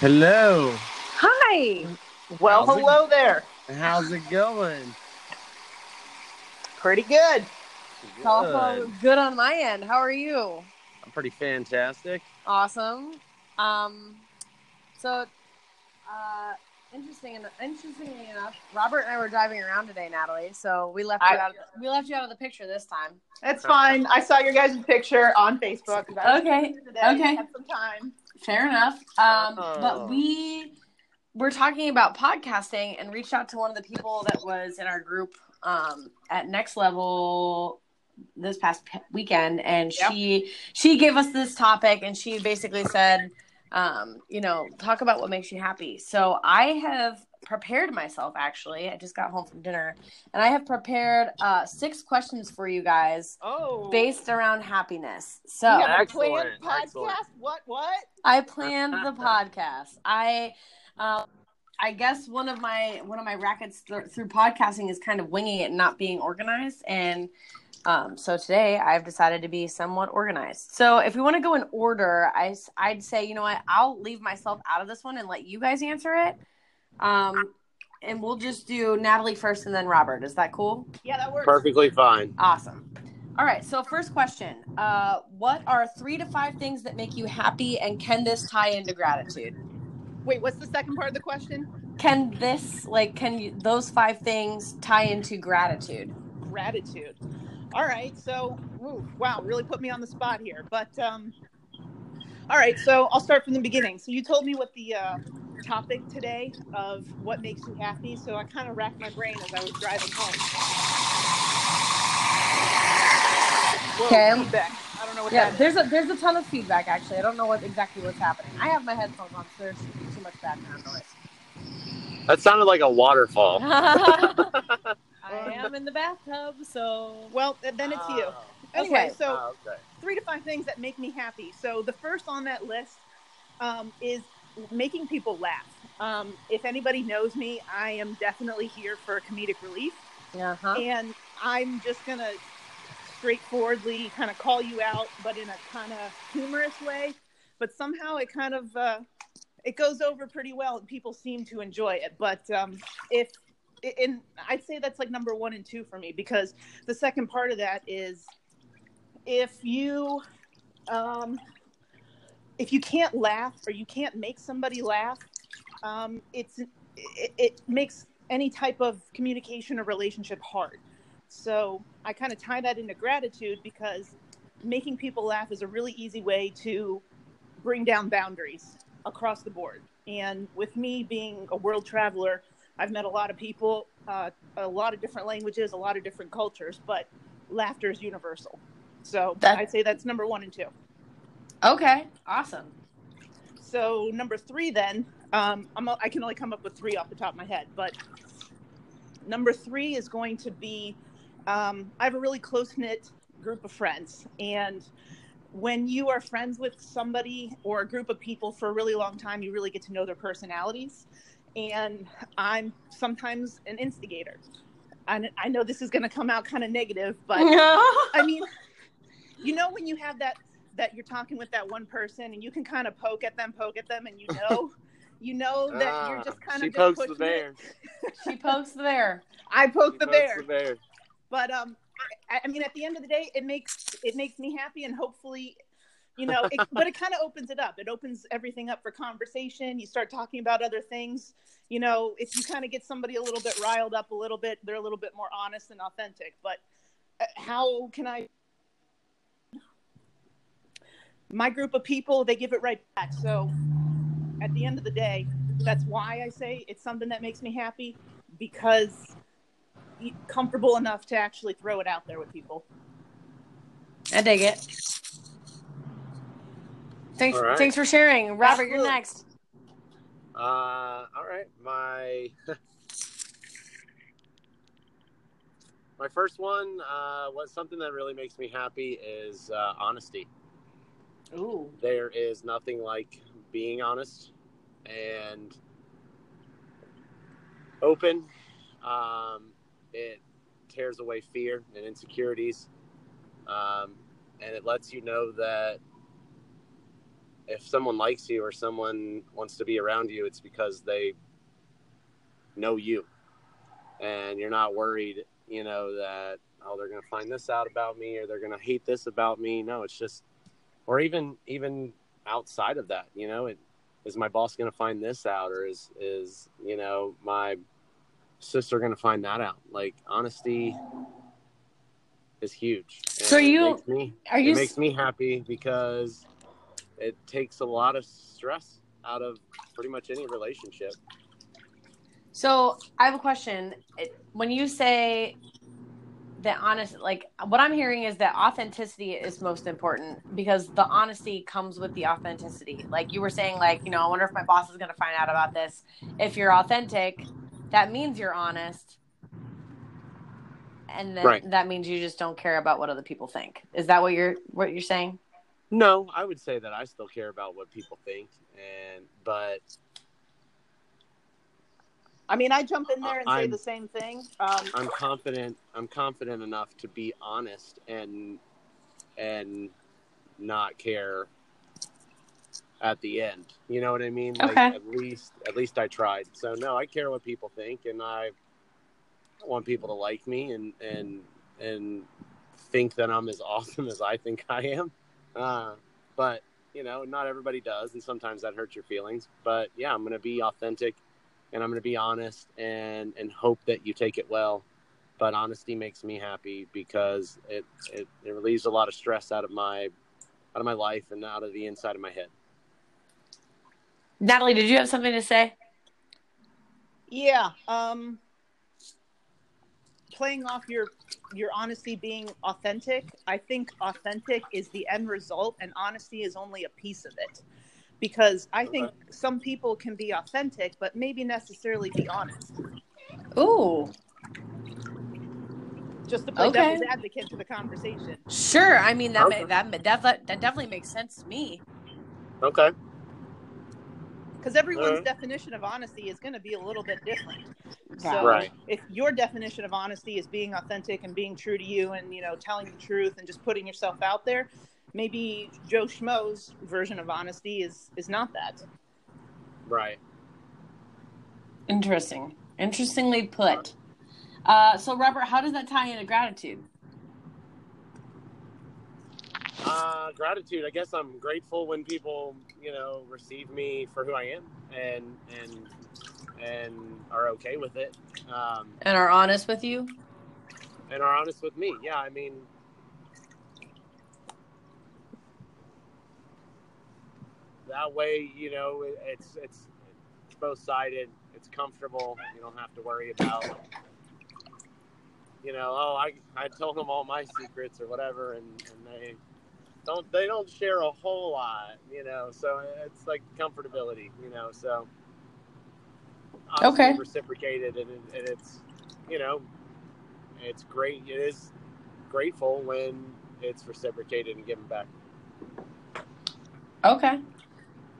Hello. Hi. Well, How's it- hello there. How's it going? Pretty good. It's also Good. good on my end. How are you? I'm pretty fantastic. Awesome. Um, so, uh, interesting. en- Interestingly enough, Robert and I were driving around today, Natalie. So we left you out. Of the, we left you out of the picture this time. It's fine. I saw your guys' picture on Facebook. I Okay, busy Today. okay. Had some time. Fair enough. Um, Oh. but we were talking about podcasting and reached out to one of the people that was in our group um, at Next Level this past p- weekend, and Yep. she she gave us this topic, and she basically said, um, you know, talk about what makes you happy. So I have prepared myself. Actually, I just got home from dinner, and I have prepared uh, six questions for you guys Oh. based around happiness. So. You have Excellent, planned podcast? excellent. What? What? I planned the podcast. I, um, I guess one of my one of my rackets th- through podcasting is kind of winging it and not being organized. And um, so today I've decided to be somewhat organized. So if we want to go in order, I I'd say you know what I'll leave myself out of this one and let you guys answer it. Um, and we'll just do Natalie first and then Robert. Is that cool? Yeah, that works. Perfectly fine. Awesome. All right. So first question: uh, What are three to five things that make you happy, and can this tie into gratitude? Wait, what's the second part of the question? Can this, like, can you, those five things tie into gratitude? Gratitude. All right. So, ooh, wow, really put me on the spot here. But, um, all right. So I'll start from the beginning. So you told me what the uh, topic today of what makes you happy. So I kind of racked my brain as I was driving home. Whoa, Okay. feedback. I don't know what Yeah, that is. there's a there's a ton of feedback actually. I don't know what exactly what's happening. I have my headphones on, so there's too much background noise. That sounded like a waterfall. I am in the bathtub, so Well, then it's you. Oh. Anyway, Okay. so Oh, okay. three to five things that make me happy. So the first on that list um, is making people laugh. Um, if anybody knows me, I am definitely here for comedic relief, uh-huh. and I'm just gonna straightforwardly kind of call you out, but in a kind of humorous way. But somehow it kind of uh, it goes over pretty well, and people seem to enjoy it. But um, if and I'd say that's like number one and two for me because the second part of that is if you um, if you can't laugh or you can't make somebody laugh, um, it's it, it makes any type of communication or relationship hard. So I kind of tie that into gratitude because making people laugh is a really easy way to bring down boundaries across the board. And with me being a world traveler, I've met a lot of people, uh, a lot of different languages, a lot of different cultures, but laughter is universal. So That- I'd say that's number one and two. Okay, awesome. So number three, then um, I'm, I can only come up with three off the top of my head, but number three is going to be um, I have a really close knit group of friends, and when you are friends with somebody or a group of people for a really long time, you really get to know their personalities. And I'm sometimes an instigator. And I know this is going to come out kind of negative, but I mean, you know, when you have that that you're talking with that one person and you can kind of poke at them, poke at them, and you know, you know that you're Ah, just kind of. she of pokes just the pushing bear. she pokes the bear. I poke She the pokes bear, the bear. but um, I, I mean, at the end of the day, it makes it makes me happy, and hopefully, you know, it, but it kind of opens it up. It opens everything up for conversation. You start talking about other things. You know, if you kind of get somebody a little bit riled up a little bit, they're a little bit more honest and authentic. But uh, how can I? My group of people, they give it right back. So at the end of the day, that's why I say it's something that makes me happy because y- comfortable enough to actually throw it out there with people. I dig it. Thanks, All right. thanks for sharing, Robert. You're next. Uh, all right. My my first one, uh, was something that really makes me happy is uh, honesty. Ooh, There is nothing like being honest and open. Um, it tears away fear and insecurities, um, and it lets you know that if someone likes you or someone wants to be around you, it's because they know you, and you're not worried, you know, that oh they're gonna find this out about me or they're gonna hate this about me. No, it's just, or even even outside of that, you know, it, is my boss gonna find this out or is is you know my sister gonna find that out? Like honesty is huge. So you- makes me Are you it makes me happy because it takes a lot of stress out of pretty much any relationship. So I have a question. When you say that honest, like what I'm hearing is that authenticity is most important because the honesty comes with the authenticity. Like you were saying, like you know, I wonder if my boss is going to find out about this. If you're authentic, that means you're honest, and then Right. that means you just don't care about what other people think. Is that what you're what you're saying? No, I would say that I still care about what people think, and but I mean, I jump in there and say I'm- the same thing. Um, I'm confident. I'm confident enough to be honest and and not care at the end. You know what I mean? Like Okay. at least at least I tried. So no, I care what people think and I want people to like me and and and think that I'm as awesome as I think I am. Uh, but you know, not everybody does and sometimes that hurts your feelings. But yeah, I'm going to be authentic and I'm going to be honest and and hope that you take it well. But honesty makes me happy because it, it it relieves a lot of stress out of my out of my life and out of the inside of my head. Natalie, did you have something to say? yeah. Um, playing off your your honesty being authentic, I think authentic is the end result, and honesty is only a piece of it. Because I think some people can be authentic, but maybe necessarily be honest. Ooh, Just to play Okay. devil's advocate to the conversation. sure. I mean that Okay. ma- that that that definitely makes sense to me. Okay. Because everyone's Alright. definition of honesty is going to be a little bit different. So Right. if your definition of honesty is being authentic and being true to you and you know telling the truth and just putting yourself out there, maybe Joe Schmo's version of honesty is is not that. Right. Interesting. Interestingly put. Uh, so, Robert, how does that tie into gratitude? Uh, gratitude. I guess I'm grateful when people, you know, receive me for who I am and and and are okay with it. Um, And are honest with you? and are honest with me. Yeah, I mean, that way, you know, it's it's it's both sided. It's comfortable. You don't have to worry about, you know, oh, I I told them all my secrets or whatever, and and they don't they don't share a whole lot, you know. So it's like comfortability, you know. So Okay. reciprocated, and, it, and it's you know it's great. It is grateful when it's reciprocated and given back. Okay.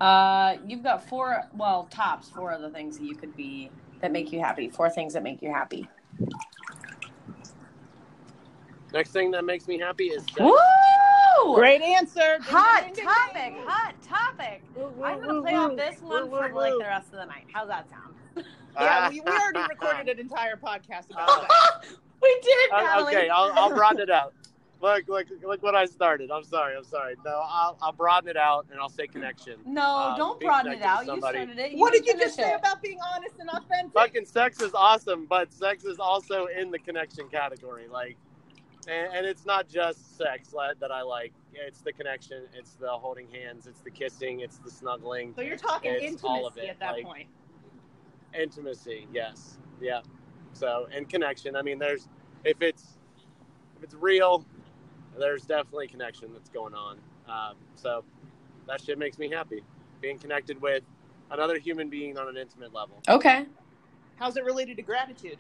Uh, you've got four, well, tops, four other things that you could be, that make you happy. Four things that make you happy. Next thing that makes me happy is sex. Woo! Great answer. Hot ding, ding, topic. ding. Hot topic. I'm going to play off this one for like the rest of the night. How's that sound? Yeah, we, we already recorded an entire podcast about that. we did, Uh, okay, I'll, I'll broaden it out. Look, look, look what I started. I'm sorry. I'm sorry. No, I'll, I'll broaden it out and I'll say connection. No, Uh, don't broaden it out. You somebody. started it. What did you just finish say it. about being honest and authentic? Fucking sex is awesome, but sex is also in the connection category. Like, and, and it's not just sex that I like. It's the connection. It's the holding hands. It's the kissing. It's the snuggling. So you're talking It's intimacy all of it, at that like- point. intimacy yes yeah so and connection i mean there's if it's if it's real there's definitely a connection that's going on um, so that shit makes me happy being connected with another human being on an intimate level Okay. How's it related to gratitude?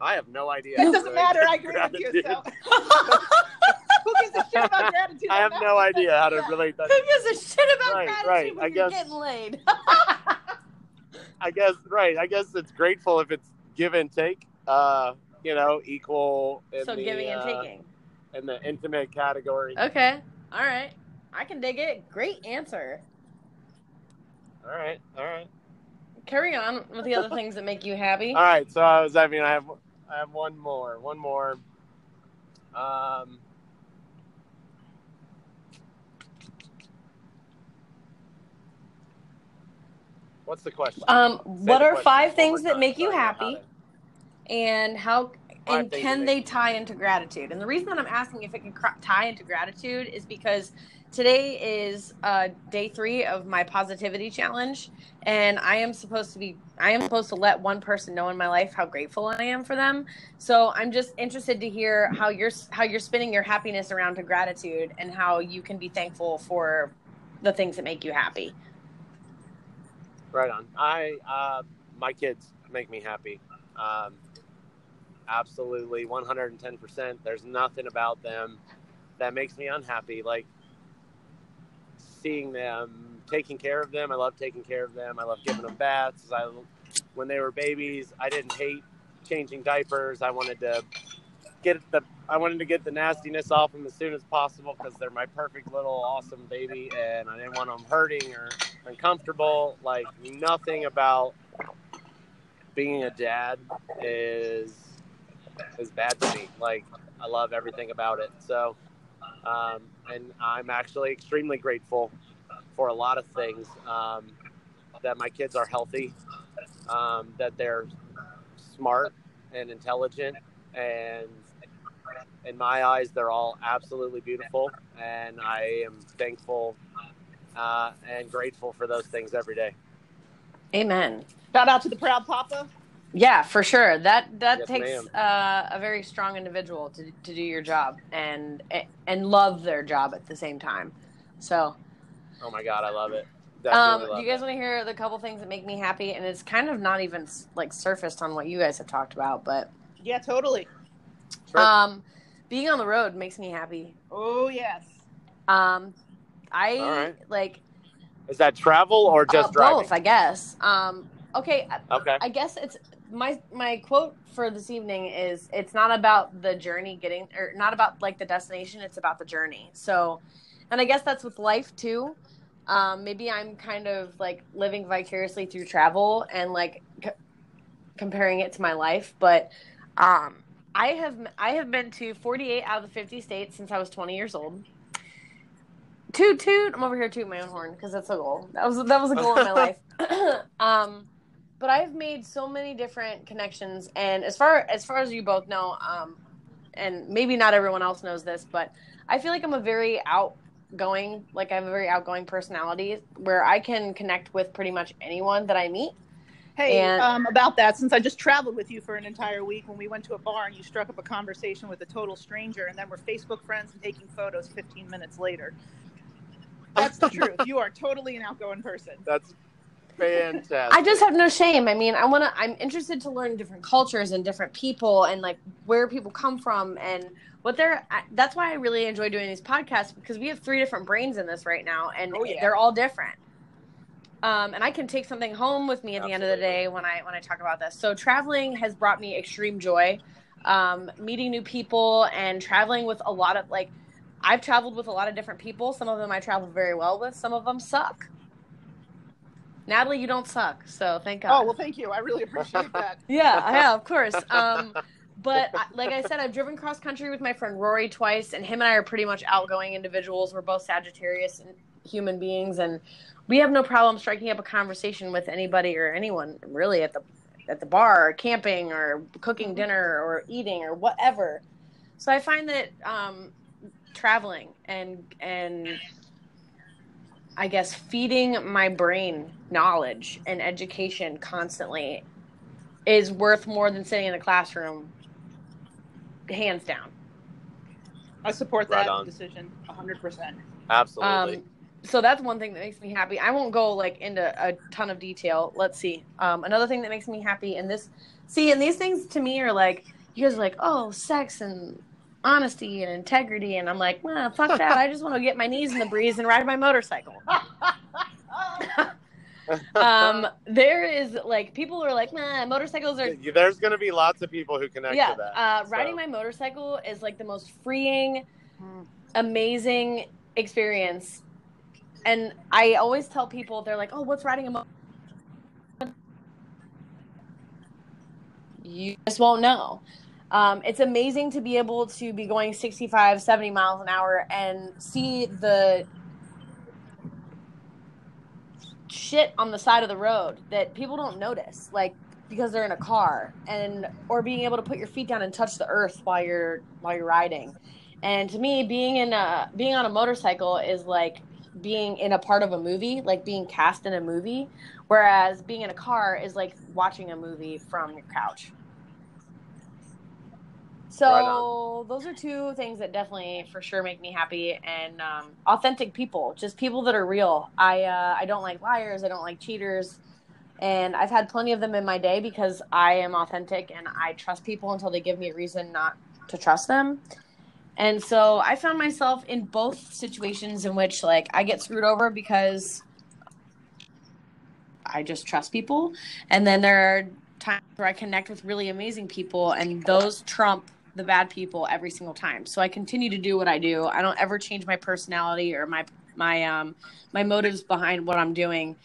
i have no idea It doesn't matter. I relate agree with you. gratitude. So. Who gives a shit about gratitude? i have no idea how to Yeah. relate that Who gives a shit about Right, gratitude right, when I you're guess- getting laid? i guess right i guess it's grateful if it's give and take uh you know equal in so the, giving and uh, taking. In the intimate category Okay. All right. I can dig it. Great answer. All right, all right, Carry on with the other things that make you happy. all right. So I was, I mean, I have, I have one more, one more. Um, what's the question? Um, Say what the are question five things that make you happy, and how and can they tie into gratitude? And the reason that I'm asking if it can cr- tie into gratitude is because today is uh, day three of my positivity challenge, and I am supposed to be I am supposed to let one person know in my life how grateful I am for them. So I'm just interested to hear how you're how you're spinning your happiness around to gratitude and how you can be thankful for the things that make you happy. Right on. I uh, my kids make me happy. Um, absolutely, one hundred and ten percent. There's nothing about them that makes me unhappy. Like seeing them, taking care of them. I love taking care of them. I love giving them baths. I when they were babies, I didn't hate changing diapers. I wanted to get the I wanted to get the nastiness off them as soon as possible because they're my perfect little awesome baby, and I didn't want them hurting or uncomfortable. Like nothing about being a dad is is bad to me. Like I love everything about it. So, um, and I'm actually extremely grateful for a lot of things. Um, that my kids are healthy, um, that they're smart and intelligent, and in my eyes, they're all absolutely beautiful, and I am thankful uh, and grateful for those things every day. Amen. Shout out to the proud papa. Yeah, for sure. That that Yes, takes uh, a very strong individual to to do your job and and love their job at the same time. So, Oh my God, I love it. um, Definitely do you guys it. want to hear the couple things that make me happy? And it's kind of not even like surfaced on what you guys have talked about, but Yeah, totally. Sure. um, being on the road makes me happy. Oh yes. Um, I All right. like Is that travel or just uh, driving? both, I guess. Um, okay, okay. I guess it's my my quote for this evening is it's not about the journey getting or not about like the destination, it's about the journey. So, and I guess that's with life too. Um, maybe I'm kind of like living vicariously through travel and like c- comparing it to my life, but um, I have I have been to 48 out of the 50 states since I was 20 years old. Toot toot! I'm over here tooting my own horn because that's a goal. That was that was a goal in my life. um, but I've made so many different connections, and as far as far as you both know, um, and maybe not everyone else knows this, but I feel like I'm a very outgoing, like I have a very outgoing personality where I can connect with pretty much anyone that I meet. Hey, And- um, about that, since I just traveled with you for an entire week when we went to a bar and you struck up a conversation with a total stranger and then we're Facebook friends and taking photos 15 minutes later. That's the truth. You are totally an outgoing person. That's fantastic. I just have no shame. I mean, I want to. I'm interested to learn different cultures and different people and like where people come from and what they're. I, that's why I really enjoy doing these podcasts because we have three different brains in this right now, and Oh, yeah. they're all different. Um, and I can take something home with me at the end of the day when I when I talk about this. So traveling has brought me extreme joy. Um, meeting new people and traveling with a lot of like. I've traveled with a lot of different people. Some of them I travel very well with. Some of them suck. Natalie, you don't suck, so thank God. Oh, well, thank you. I really appreciate that. Yeah, yeah, of course. Um, but like I said, I've driven cross country with my friend Rory twice, and him and I are pretty much outgoing individuals. We're both Sagittarius and human beings, and we have no problem striking up a conversation with anybody or anyone really at the at the bar, or camping, or cooking dinner, or eating, or whatever. So I find that um, traveling and and I guess feeding my brain knowledge and education constantly is worth more than sitting in a classroom, hands down. I support that on. decision 100%. Absolutely. Um, so that's one thing that makes me happy. I won't go like into a ton of detail. Let's see. Um, another thing that makes me happy, and this, see, and these things to me are like you guys are like, oh, sex and honesty and integrity, and I'm like, well, fuck that. I just want to get my knees in the breeze and ride my motorcycle. um, there is like people are like, nah, motorcycles are There's going to be lots of people who connect yeah, to that. uh, so. riding my motorcycle is like the most freeing, Mm. amazing experience, and I always tell people they're like, "Oh, what's riding a motorcycle?" You just won't know. Um, it's amazing to be able to be going 65, 70 miles an hour and see the shit on the side of the road that people don't notice, like because they're in a car, and or being able to put your feet down and touch the earth while you're while you're riding. And to me, being in a being on a motorcycle is like being in a part of a movie, like being cast in a movie, whereas being in a car is like watching a movie from your couch. So Right those are two things that definitely for sure make me happy and um, authentic people, just people that are real. I uh, I don't like liars, I don't like cheaters, and I've had plenty of them in my day because I am authentic and I trust people until they give me a reason not to trust them. And so I found myself in both situations in which like I get screwed over because I just trust people, and then there are times where I connect with really amazing people, and those trump the bad people every single time. So I continue to do what I do. I don't ever change my personality or my my um my motives behind what I'm doing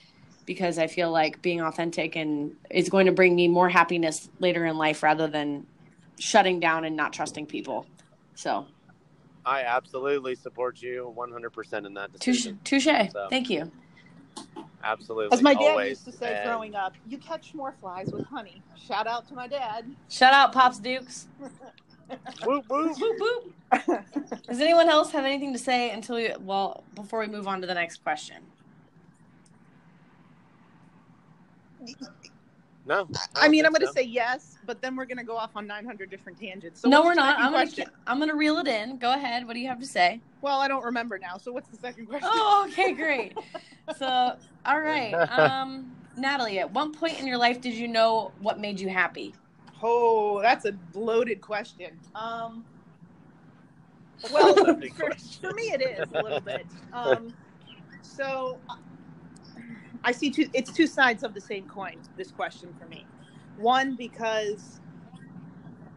because I feel like being authentic and is going to bring me more happiness later in life rather than shutting down and not trusting people. So I absolutely support you 100% in that touche. decision. touche. So- Thank you. Absolutely. As my dad always. used to say And growing up, you catch more flies with honey. Shout out to my dad. Shout out Pops Dukes. Whoop, whoop. Boop, boop. Does anyone else have anything to say until we, well, before we move on to the next question? No. I mean, I'm going going to say yes, but then we're going to go off on 900 different tangents. So no, we're not. I'm gonna. I'm gonna reel it in. Go ahead. What do you have to say? Well, I don't remember now. So what's the second question? Oh, okay, great. So, all right, um, Natalie. At one point in your life, did you know what made you happy? Oh, that's a bloated question. Um, well, for, for me, it is a little bit. Um, so I see two. It's two sides of the same coin. This question for me, one because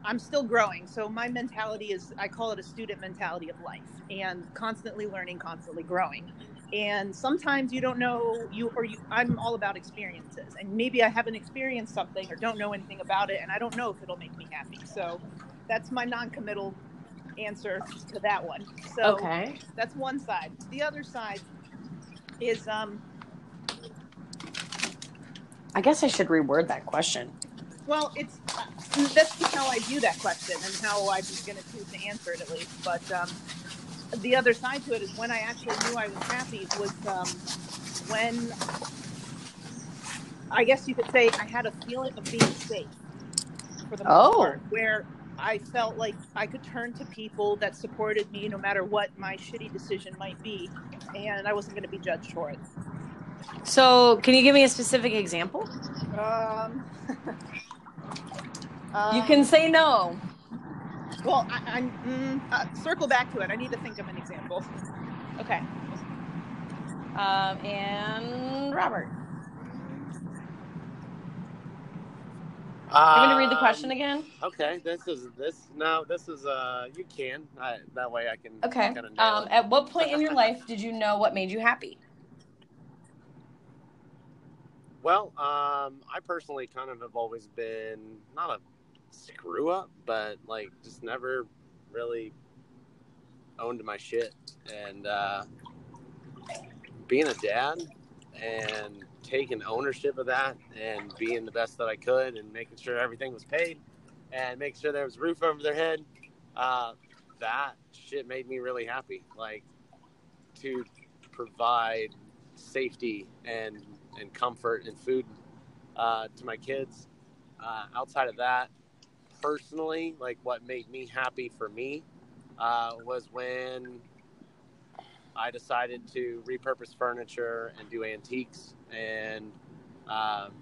I'm still growing. So my mentality is, I call it a student mentality of life, and constantly learning, constantly growing. And sometimes you don't know you or you. I'm all about experiences, and maybe I haven't experienced something or don't know anything about it, and I don't know if it'll make me happy. So that's my non-committal answer to that one. So Okay. that's one side. The other side is um I guess I should reword that question. well, it's uh, that's just how I view that question and how I'm going to choose to answer it at least. But um, the other side to it is when I actually knew I was happy was um, when I guess you could say I had a feeling of being safe for the most Oh. part, where I felt like I could turn to people that supported me no matter what my shitty decision might be, and I wasn't going to be judged for it. So, can you give me a specific example? Um, You um, can say no. Well, I, I'm mm, uh, circle back to it. I need to think of an example. Okay. Um, and Robert, you want to read the Um, question again? Okay, this is this no, this is uh you can I, that way I can Okay. kind of nail Um, it. at what point in your life did you know what made you happy? Well, um, I personally kind of have always been not a screw up, but like just never really owned my shit. And uh, being a dad and taking ownership of that and being the best that I could and making sure everything was paid and making sure there was roof over their head, uh, that shit made me really happy. Like to provide safety and and comfort and food uh, to my kids. Uh, outside of that, personally, like what made me happy for me uh, was when I decided to repurpose furniture and do antiques and um,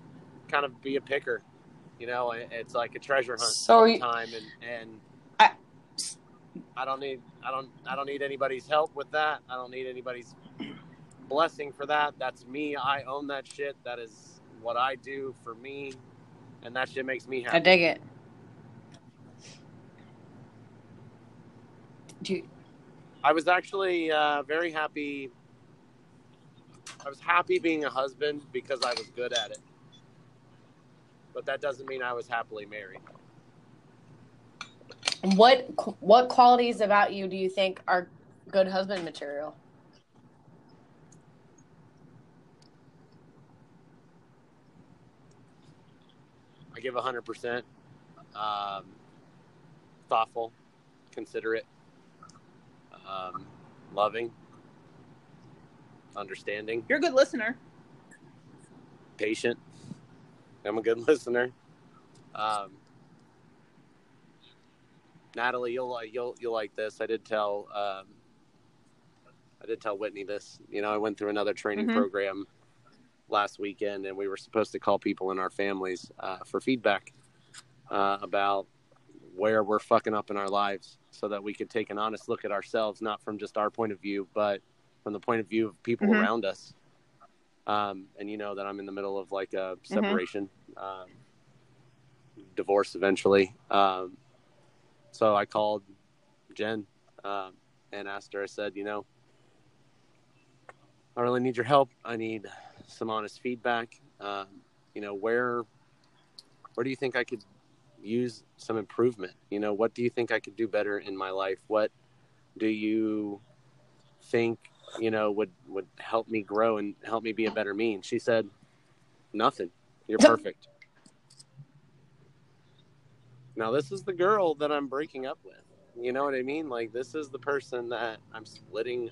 kind of be a picker. You know, it's like a treasure hunt So all the time, and and I- I don't need I don't I don't need anybody's help with that. I don't need anybody's blessing for that. That's me. I own that shit. That is what I do for me, and that shit makes me happy. I dig it. You, I was actually uh, very happy. I was happy being a husband because I was good at it. But that doesn't mean I was happily married. What what qualities about you do you think are good husband material? I give 100%. Um, thoughtful, considerate, um, loving, understanding, You're a good listener. patient. I'm a good listener. Um, Natalie, you'll you'll you'll like this. I did tell um, I did tell Whitney this. You know, I went through another training Mhm. program last weekend, and we were supposed to call people in our families uh, for feedback uh, about where we're fucking up in our lives, so that we could take an honest look at ourselves, not from just our point of view, but from the point of view of people Mhm. around us. Um, and you know that I'm in the middle of like a separation, um, divorce eventually. Um, so I called Jen um, and asked her. I said, you know, I really need your help. I need some honest feedback. Um, you know, where where do you think I could use some improvement? You know, what do you think I could do better in my life? What do you think you know would would help me grow and help me be a better me? And she said, nothing. You're perfect. Now this is the girl that I'm breaking up with. You know what I mean? Like this is the person that I'm splitting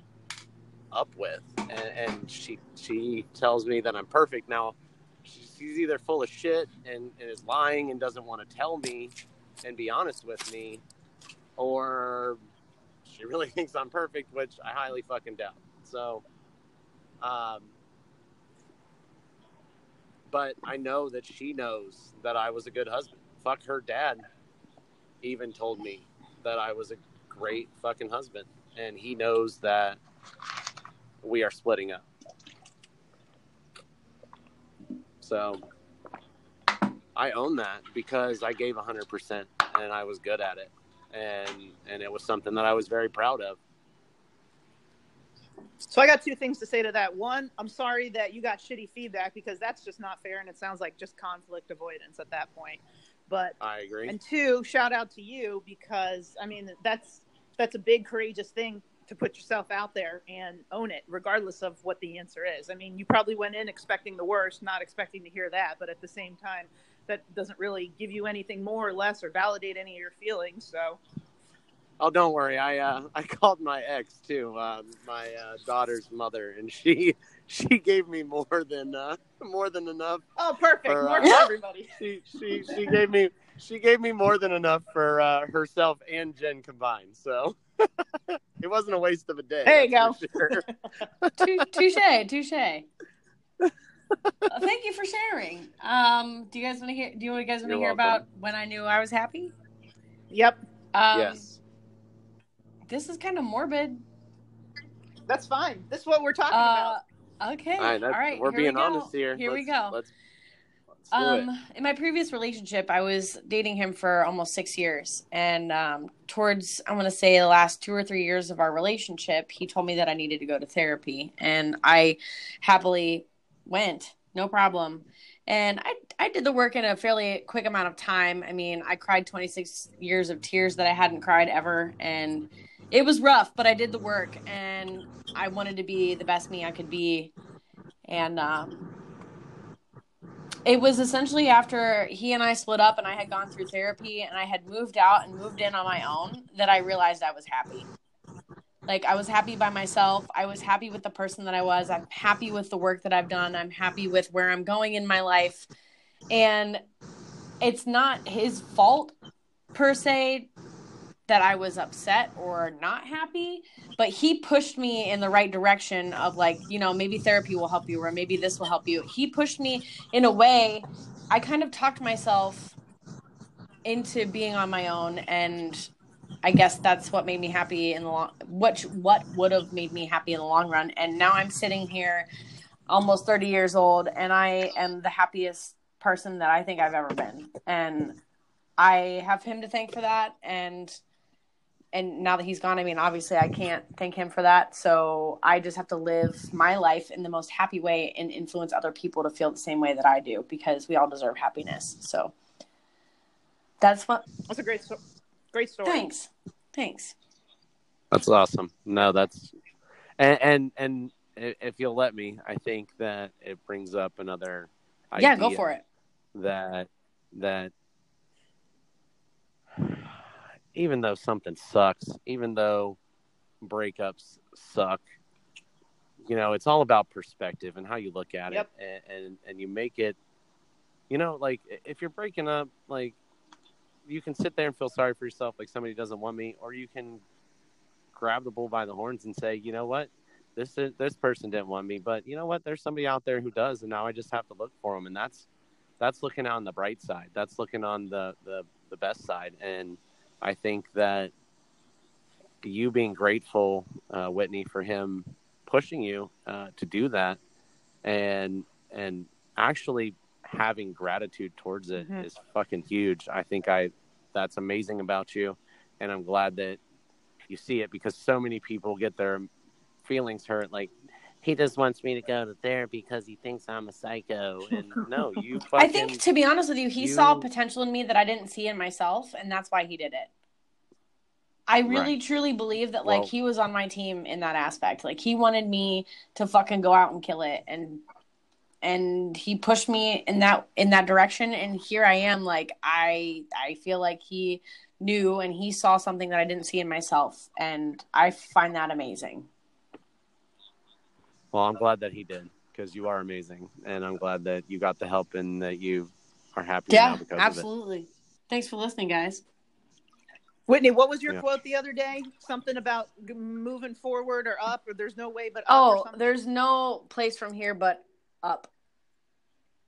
up with, and, and she she tells me that I'm perfect. Now she's either full of shit and, and is lying and doesn't want to tell me and be honest with me, or she really thinks I'm perfect, which I highly fucking doubt. So, um, but I know that she knows that I was a good husband. Fuck her dad even told me that I was a great fucking husband, and he knows that we are splitting up. So I own that because I gave 100% and I was good at it. And and it was something that I was very proud of. So I got two things to say to that. One, I'm sorry that you got shitty feedback because that's just not fair and it sounds like just conflict avoidance at that point. But I agree. and two, shout out to you because I mean that's that's a big courageous thing to put yourself out there and own it regardless of what the answer is. I mean, you probably went in expecting the worst, not expecting to hear that, but at the same time that doesn't really give you anything more or less or validate any of your feelings. So Oh, don't worry. I uh, I called my ex too, uh, my uh, daughter's mother, and she she gave me more than uh, more than enough. Oh, perfect. Or, More uh, for everybody. She she she gave me she gave me more than enough for uh, herself and Jen combined. So it wasn't a waste of a day. There you that's for Sure. Touche, touche. Uh, thank you for sharing. Um, do you guys want to hear? Do you guys want to hear welcome. about when I knew I was happy? Yep. Um, yes. This is kind of morbid. That's fine. This is what we're talking Uh, about. okay. All right. That's, All right. we're here being we honest here. Here we Let's- go. Let's, let's do it. Um, in my previous relationship, I was dating him for almost six years, and um, towards I want to say the last two or three years of our relationship, he told me that I needed to go to therapy, and I happily went, no problem. And I I did the work in a fairly quick amount of time. I mean, I cried 26 years of tears that I hadn't cried ever, and it was rough, but I did the work, and I wanted to be the best me I could be, and um, it was essentially after he and I split up and I had gone through therapy and I had moved out and moved in on my own that I realized I was happy. Like I was happy by myself. I was happy with the person that I was. I'm happy with the work that I've done. I'm happy with where I'm going in my life. And it's not his fault per se that I was upset or not happy, but he pushed me in the right direction of like, you know, maybe therapy will help you or maybe this will help you. He pushed me in a way I kind of talked myself into being on my own and I guess that's what made me happy in the long what what would have made me happy in the long run and now I'm sitting here almost 30 years old and I am the happiest person that I think I've ever been and I have him to thank for that and and now that he's gone, I mean, obviously, I can't thank him for that. So I just have to live my life in the most happy way and influence other people to feel the same way that I do because we all deserve happiness. So that's what. That's a great, great story. Thanks. Thanks. That's awesome. No, that's and and and if you'll let me, I think that it brings up another. Yeah, go for it. That that even though something sucks, even though breakups suck, you know, it's all about perspective and how you look at Yep. it, and, and and you make it. You know, like if you're breaking up, like you can sit there and feel sorry for yourself, like somebody doesn't want me, or you can grab the bull by the horns and say, you know what, this is, this person didn't want me, but you know what, there's somebody out there who does, and now I just have to look for them, and that's that's looking on the bright side. That's looking on the the, the best side, and I think that you being grateful, uh, Whitney, for him pushing you uh, to do that, and and actually having gratitude towards it is Mhm. fucking huge. I think I that's amazing about you, and I'm glad that you see it because so many people get their feelings hurt like he just wants me to go to therapy because he thinks I'm a psycho and no you fucking I think, to be honest with you, he you- saw potential in me that I didn't see in myself, and that's why he did it. I really Right. truly believe that like Well- he was on my team in that aspect. Like he wanted me to fucking go out and kill it and and he pushed me in that in that direction and here I am like I I feel like he knew and he saw something that I didn't see in myself and I find that amazing. Well I'm glad that he did because you are amazing and I'm glad that you got the help and that you are happy now Yeah, because of absolutely. Thanks for listening, guys. Whitney, what was your Yeah. quote the other day? Something about moving forward or up, or there's no way but up. Oh, something? there's no place from here but up.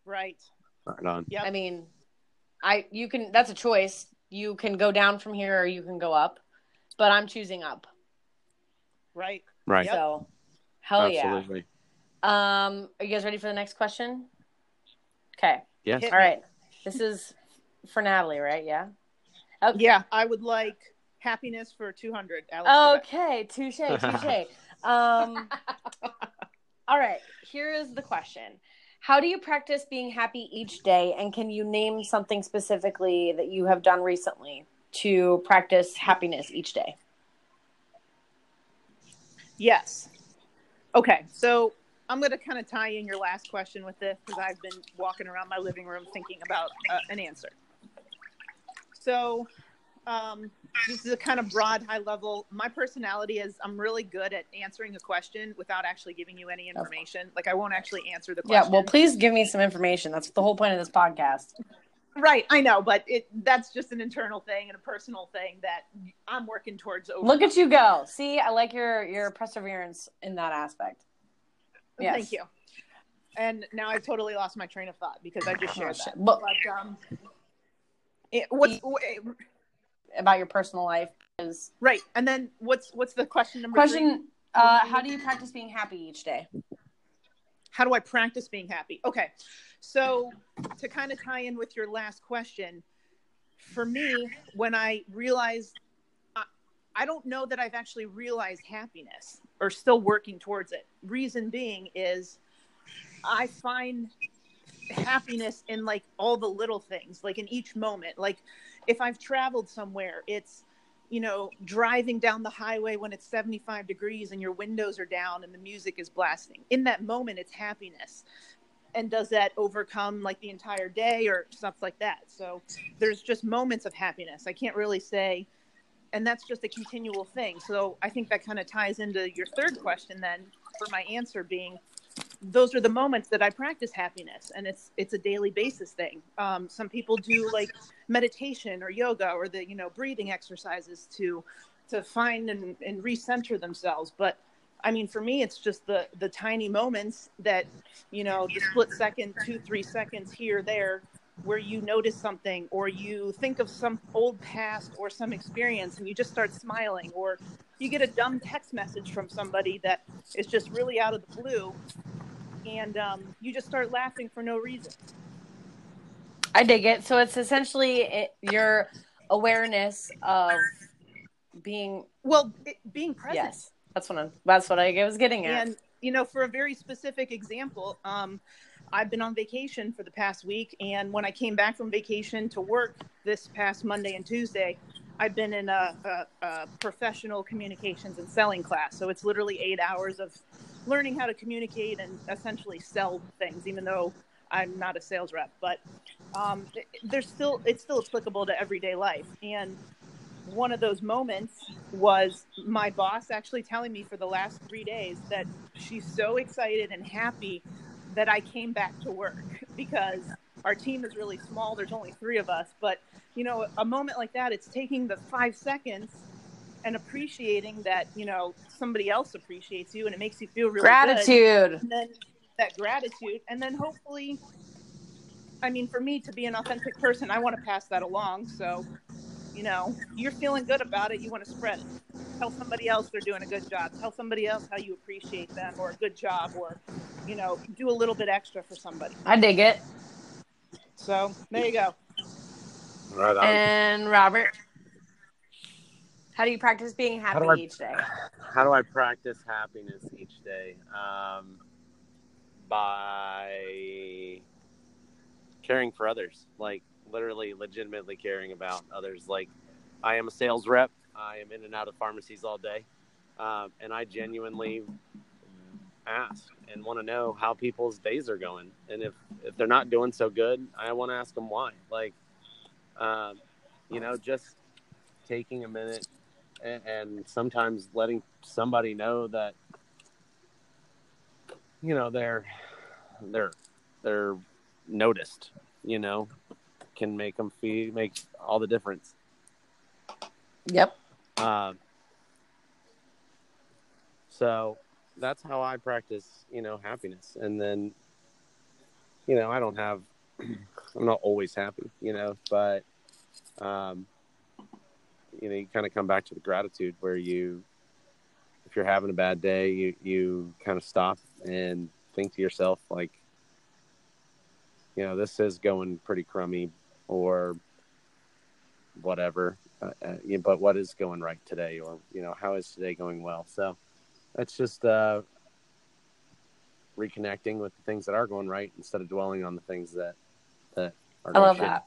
right. Right on. Yep. I mean, I you can that's a choice. You can go down from here or you can go up, but I'm choosing up. Right. Right. Yep. So, hell Absolutely. yeah. Um, are you guys ready for the next question? Okay. Yes. All right. This is for Natalie, right? Yeah. Okay. Yeah, I would like happiness for 200. Alex Okay. Touche. Touche. um. All right. Here is the question. How do you practice being happy each day? And can you name something specifically that you have done recently to practice happiness each day? Yes. Okay, so I'm going to kind of tie in your last question with this because I've been walking around my living room thinking about uh, an answer. So, um, this is a kind of broad, high level. My personality is I'm really good at answering a question without actually giving you any information. Like, I won't actually answer the question. Yeah, well, please give me some information. That's the whole point of this podcast. Right, I know, but it that's just an internal thing and a personal thing that I'm working towards. Over. Look at you go. See, I like your your perseverance in that aspect. Yes. Thank you. And now I've totally lost my train of thought because I just Oh, shared shit. that. But- But um, it, what's About your personal life is right? And then what's what's the question number? question. Uh, how do you practice being happy each day? How do I practice being happy? Okay, so to kind of tie in with your last question, for me, when I realized, I, I don't know that I've actually realized happiness or still working towards it. Reason being is, I find happiness in like all the little things, like in each moment. Like if I've traveled somewhere, it's you know driving down the highway when it's 75 degrees and your windows are down and the music is blasting. In that moment, it's happiness. And does that overcome like the entire day or stuff like that? So there's just moments of happiness. I can't really say, and that's just a continual thing. So I think that kind of ties into your third question then for my answer being those are the moments that I practice happiness, and it's it's a daily basis thing. Um, some people do like meditation or yoga or the you know breathing exercises to to find and, and recenter themselves. But I mean, for me, it's just the the tiny moments that you know the split second, two three seconds here there, where you notice something or you think of some old past or some experience and you just start smiling or you get a dumb text message from somebody that is just really out of the blue and um, you just start laughing for no reason. I dig it. So it's essentially it, your awareness of being Well, it, being present. yes, that's what I, that's what I was getting at. And you know, for a very specific example, um, I've been on vacation for the past week, and when I came back from vacation to work this past Monday and Tuesday, I've been in a, a, a professional communications and selling class. So it's literally eight hours of learning how to communicate and essentially sell things, even though I'm not a sales rep. But um, there's still it's still applicable to everyday life, and one of those moments was my boss actually telling me for the last three days that she's so excited and happy that I came back to work because our team is really small. There's only three of us, but you know, a moment like that, it's taking the five seconds and appreciating that you know somebody else appreciates you, and it makes you feel really good. Gratitude. and then that gratitude. And then hopefully i mean for me to be an authentic person i want to pass that along. So you know you're feeling good about it. You want to spread it. Tell somebody else they're doing a good job. Tell somebody else how you appreciate them or a good job or you know do a little bit extra for somebody I dig it. so there you go Right on. And Robert, how do you practice being happy I- each day? How do I practice happiness each day? Um, by caring for others, like literally, legitimately caring about others. Like, I am a sales rep. I am in and out of pharmacies all day, um, and I genuinely ask and want to know how people's days are going. And if if they're not doing so good, I want to ask them why. Like, um, you know, just taking a minute and, and sometimes letting somebody know that you know they're they're they're noticed you know can make them feel make all the difference Yep. um, so that's how i practice you know happiness. And then you know i don't have i'm not always happy you know but um, you know you kind of come back to the gratitude where you if you're having a bad day you you kind of stop and think to yourself like you know this is going pretty crummy or whatever uh, uh, but what is going right today or you know how is today going well? So it's just uh reconnecting with the things that are going right instead of dwelling on the things that that are I going love shitty. that.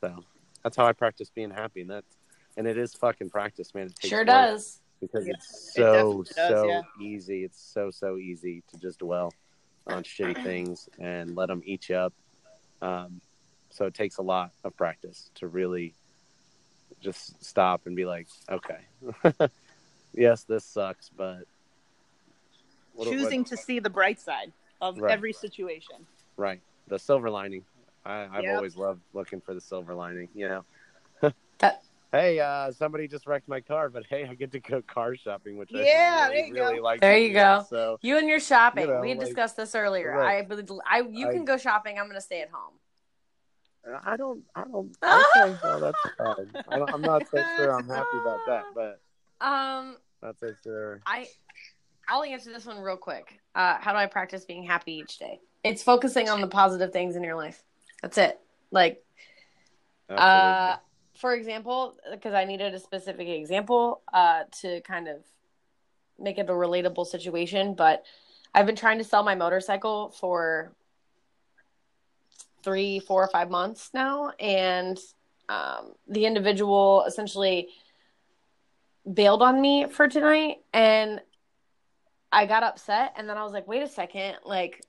so that's how i practice being happy and that's and it is fucking practice man it takes Sure does. because Yeah, it's so definitely does, so yeah. easy it's so so easy to just dwell on shitty things and let them eat you up um, so it takes a lot of practice to really just stop and be like okay yes this sucks but what- what- choosing to see the bright side of Right. every situation right the silver lining I, i've Yep. always loved looking for the silver lining you know That- hey uh somebody just wrecked my car but hey i get to go car shopping which Yeah, i there really, you go. like There you do. go. so You and your shopping. You know, we like- discussed this earlier. Right. I, believe- I, you I- can go shopping. I'm going to stay at home. I don't. I don't. Okay, well that's fine. I don't, I'm not so sure. I'm happy about that, but Um, sure. I, I'll answer this one real quick. Uh, how do I practice being happy each day? It's focusing on the positive things in your life. That's it. Like, uh, for example, because I needed a specific example uh, to kind of make it a relatable situation, but I've been trying to sell my motorcycle for three, four, or five months now, and um, the individual essentially bailed on me for tonight, and I got upset, and then I was like, wait a second, like.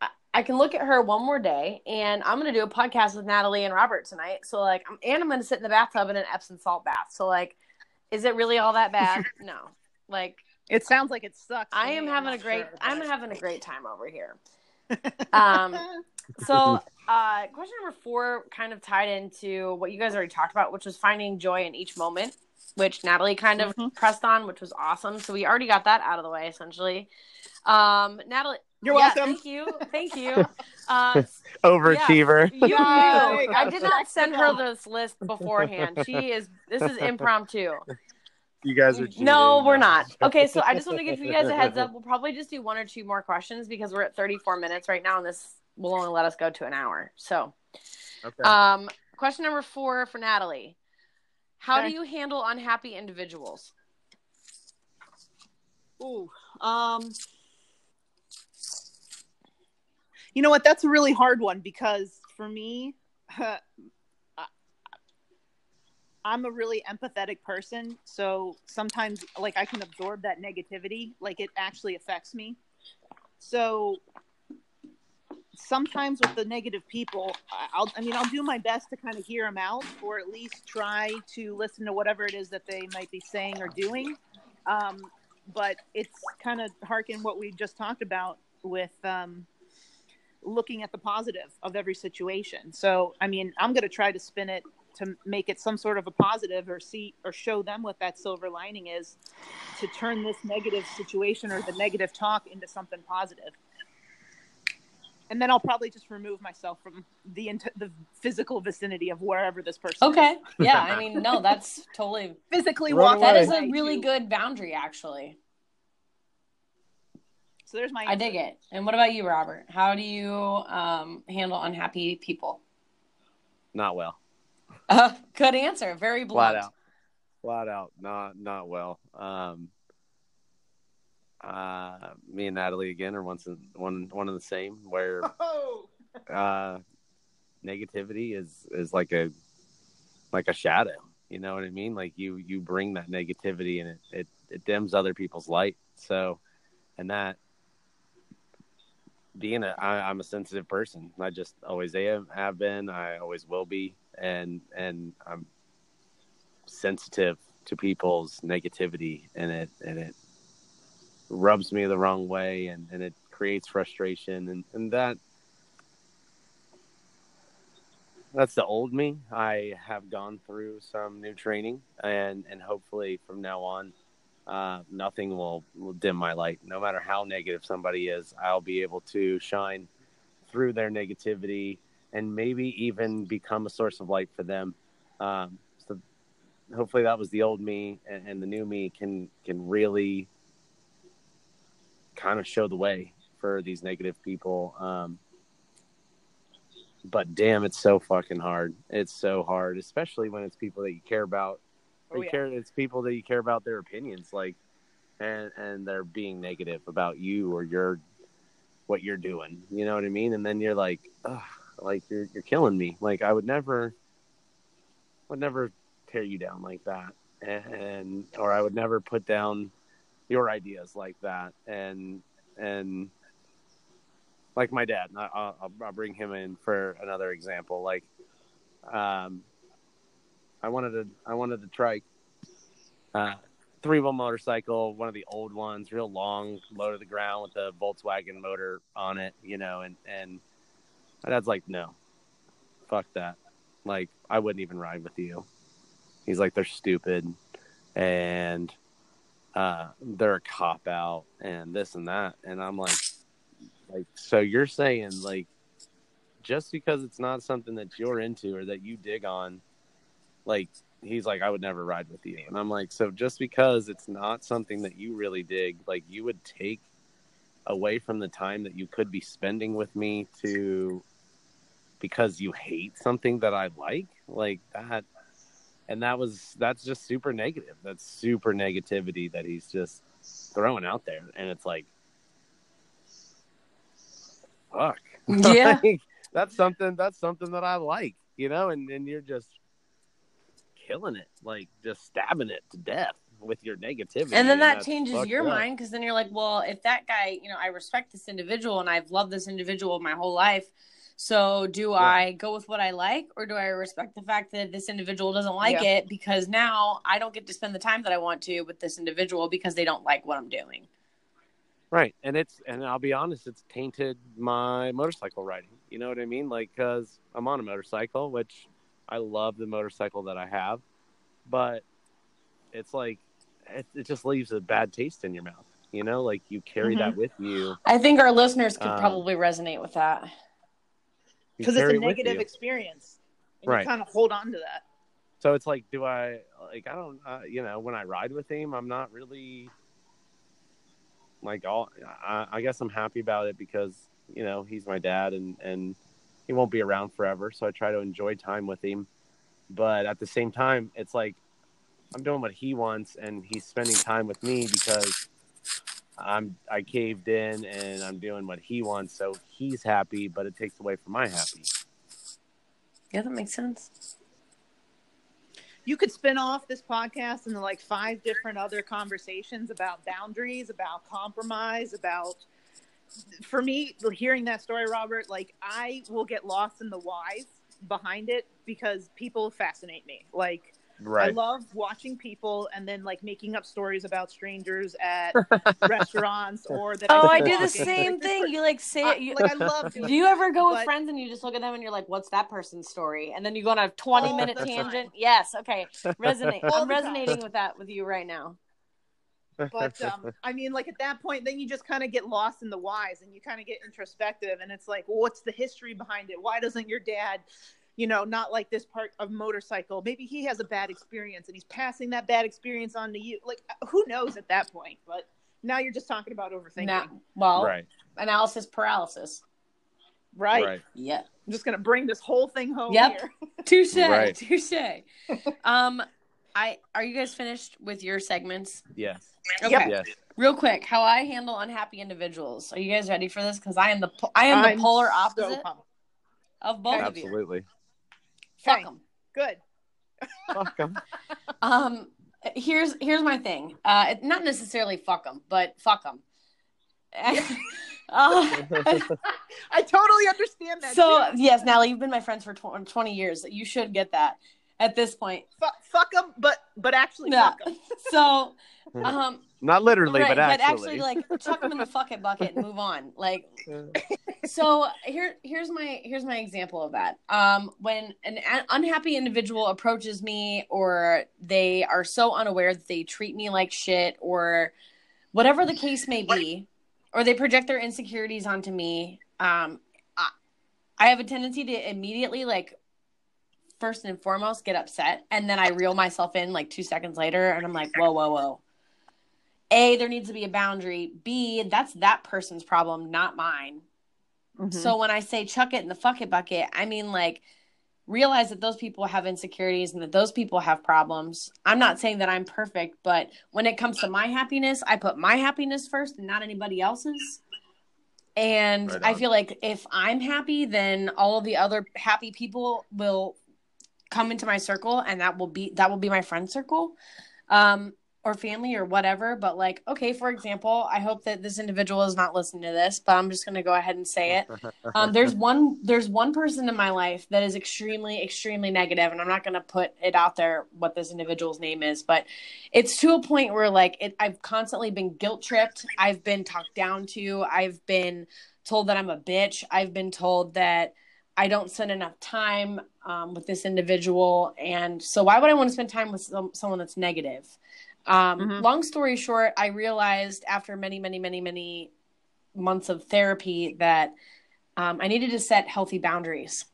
I- I can look at her one more day, and I'm gonna do a podcast with Natalie and Robert tonight. So like, I'm, and I'm gonna sit in the bathtub in an Epsom salt bath. So like, is it really all that bad? no. Like, it sounds like it sucks I am me, having I'm a great, sure, I'm having a great time over here. Um, so, uh, question number four kind of tied into what you guys already talked about, which was finding joy in each moment, which Natalie kind of Mhm. pressed on, which was awesome. So we already got that out of the way, essentially. Um, Natalie, You're yeah, welcome. Thank you, thank you. Uh, Overachiever. you Yeah, there knew. you. I did not send her this list beforehand. She is. This is impromptu. You guys are. Cheating. No, we're not. Okay, so I just want to give you guys a heads up. We'll probably just do one or two more questions because we're at 34 minutes right now, and this will only let us go to an hour. So, Okay. um, question number four for Natalie: How do you handle unhappy individuals? Ooh, um, you know what? That's a really hard one because for me, I'm a really empathetic person. So sometimes, like, I can absorb that negativity. Like, it actually affects me. So sometimes with the negative people, I'll, I mean, I'll do my best to kind of hear them out or at least try to listen to whatever it is that they might be saying or doing. Um, but it's kind of harken what we just talked about with um, looking at the positive of every situation. So, I mean, I'm going to try to spin it to make it some sort of a positive or see or show them what that silver lining is to turn this negative situation or the negative talk into something positive. And then I'll probably just remove myself from the int- the physical vicinity of wherever this person is. Okay. Yeah, I mean, no, that's totally physically Run walk that away. is a really to- good boundary actually. So there's my I dig it. And what about you, Robert? How do you um, handle unhappy people? Not well. Uh, good answer. Very blunt. Flat out. Flat out. Not not well. Um uh me and Natalie again are once in, one one and the same where Oh. uh negativity is is like a like a shadow. You know what i mean? Like you you bring that negativity and it it, it dims other people's light. So and that being a I, i'm a sensitive person. I just always am have been. I always will be. And and i'm sensitive to people's negativity and it and it rubs me the wrong way and and it creates frustration and and that that's the old me. I have gone through some new training, and and hopefully from now on, uh, nothing will, will dim my light. No matter how negative somebody is, I'll be able to shine through their negativity and maybe even become a source of light for them. Um, so hopefully that was the old me, and, and the new me can can really kind of show the way for these negative people. Um, but damn, it's so fucking hard. It's so hard, especially when it's people that you care about. Oh, you yeah. care. It's people that you care about their opinions, like, and and they're being negative about you or your what you're doing. You know what I mean? And then you're like, Ugh, like you're you're killing me. Like I would never, would never tear you down like that, and or I would never put down your ideas like that, and and like my dad. I- I'll, I'll, bring him in for another example. Like, um, I wanted to, I wanted to trike, uh, three wheel motorcycle, one of the old ones, real long, low to the ground with the Volkswagen motor on it, you know, and and my dad's like, no, fuck that. Like, I wouldn't even ride with you. He's like, they're stupid, and uh, they're a cop out, and this and that, and I'm like, like, so you're saying like, just because it's not something that you're into or that you dig on, like he's like, I would never ride with you, and I'm like, so just because it's not something that you really dig, like you would take away from the time that you could be spending with me to because you hate something that I like, like that. And that was that's just super negative. That's super negativity that he's just throwing out there, and it's like, fuck. Yeah. Like, that's something that's something that I like, you know, and, and you're just killing it, like just stabbing it to death with your negativity. And then that changes your up. mind because then you're like, well, if that guy, you know, I respect this individual and I've loved this individual my whole life. So do I go with what I like or do I respect the fact that this individual doesn't like Yeah. it because now I don't get to spend the time that I want to with this individual because they don't like what I'm doing? Right, and it's and I'll be honest, it's tainted my motorcycle riding. You know what I mean? Like, cause I'm on a motorcycle, which I love the motorcycle that I have, but it's like it, it just leaves a bad taste in your mouth. You know, like you carry that with you. I think our listeners could Um, probably resonate with that. Because it's a negative experience. And Right. You kind of hold on to that. So it's like, do I like? I don't, uh, you know, when I ride with him, I'm not really like all. I, I guess I'm happy about it because you know he's my dad and and he won't be around forever. So I try to enjoy time with him, but at the same time, it's like I'm doing what he wants, and he's spending time with me because I'm I caved in and I'm doing what he wants, so he's happy, but it takes away from my happy. Yeah, that makes sense. You could spin off this podcast into like five different other conversations about boundaries, about compromise, about. For me, hearing that story, Robert, like I will get lost in the whys behind it because people fascinate me. Like Right. I love watching people and then like making up stories about strangers at restaurants or that. Oh, see I do the same Like, thing. You like say I- You, like I love doing do you ever go with friends and you just look at them and you're like, "What's that person's story?" And then you go on a 20 All minute the time. tangent. Yes. Okay. Resonate. All I'm the time. resonating with that with you right now. but um, I mean, like at that point, then you just kind of get lost in the whys and you kind of get introspective, and it's like, well, what's the history behind it? Why doesn't your dad, you know, not like this part of motorcycle? Maybe he has a bad experience and he's passing that bad experience on to you. Like, who knows at that point? But now you're just talking about overthinking, Now, well, right. analysis paralysis. right? Right. Yeah. I'm just gonna bring this whole thing home Yep. here. Touche. Right. Touche. um, I are you guys finished with your segments? Yes. Okay. Yep. Yes. Real quick, how I handle unhappy individuals. Are you guys ready for this? Because I am the po- I am the I'm polar opposite pumped. of both of you. Absolutely. Fuck Okay. 'em. Good. Fuck 'em. Um, here's here's my thing. Uh, not necessarily fuck them, but fuck them. uh, I totally understand that. so too. yes, Natalie, you've been my friends for tw- 20 years. You should get that at this point. Fu- fuck them, but but actually Yeah. fuck them. So, um, Not literally, right, but actually. like chuck them in the fuck it bucket and move on. Like, so here here's my here's my example of that um when an a- unhappy individual approaches me or they are so unaware that they treat me like shit or whatever the case may be or they project their insecurities onto me um I, I have a tendency to immediately like first and foremost get upset and then i reel myself in like two seconds later and i'm like whoa whoa whoa a there needs to be a boundary b that's that person's problem not mine Mm-hmm. so when I say chuck it in the fuck it bucket, I mean like realize that those people have insecurities and that those people have problems. I'm not saying that I'm perfect, but when it comes to my happiness, I put my happiness first and not anybody else's. And Right I feel like if I'm happy, then all of the other happy people will come into my circle and that will be that will be my friend circle. Um or family or whatever, but like, okay, for example, I hope that this individual is not listening to this, but I'm just going to go ahead and say it. Um, there's one there's one person in my life that is extremely extremely negative and i'm not going to put it out there what this individual's name is but it's to a point where like it, i've constantly been guilt tripped. I've been talked down to. I've been told that i'm a bitch. I've been told that i don't spend enough time um, with this individual and so why would i want to spend time with some, someone that's negative um, Mhm. long story short i realized after many many many many months of therapy that um, I needed to set healthy boundaries.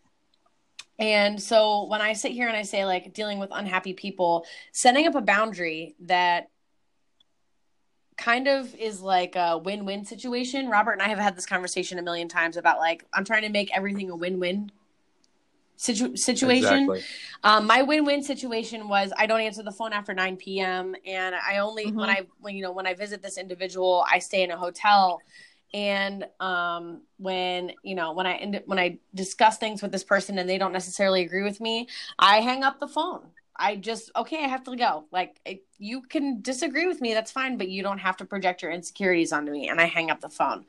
And so when I sit here and I say, like, dealing with unhappy people, setting up a boundary that kind of is like a win win situation. Robert and I have had this conversation a million times about, like, I'm trying to make everything a win win situ- situation. Exactly. Um, my win-win situation was I don't answer the phone after 9 p.m. and I only when I when you know when I visit this individual I stay in a hotel and um, when you know when I end, when I discuss things with this person and they don't necessarily agree with me I hang up the phone. I just okay I have to go. Like it, you can disagree with me that's fine but you don't have to project your insecurities onto me and I hang up the phone.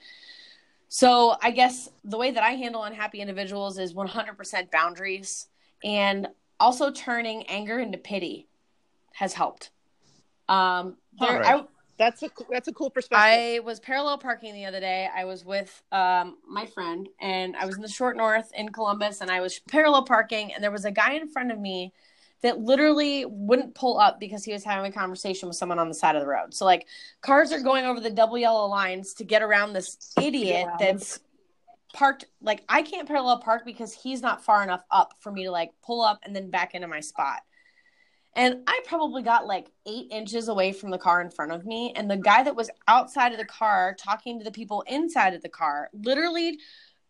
So I guess the way that I handle unhappy individuals is 100% boundaries and also turning anger into pity has helped. Um, there, Right. I, That's a that's a cool perspective. I was parallel parking the other day. I was with um, my friend, and I was in the short north in Columbus, and I was parallel parking, and there was a guy in front of me that literally wouldn't pull up because he was having a conversation with someone on the side of the road. So like cars are going over the double yellow lines to get around this idiot Yeah. that's parked like I can't parallel park because he's not far enough up for me to like pull up and then back into my spot. And I probably got like eight inches away from the car in front of me. And the guy that was outside of the car talking to the people inside of the car literally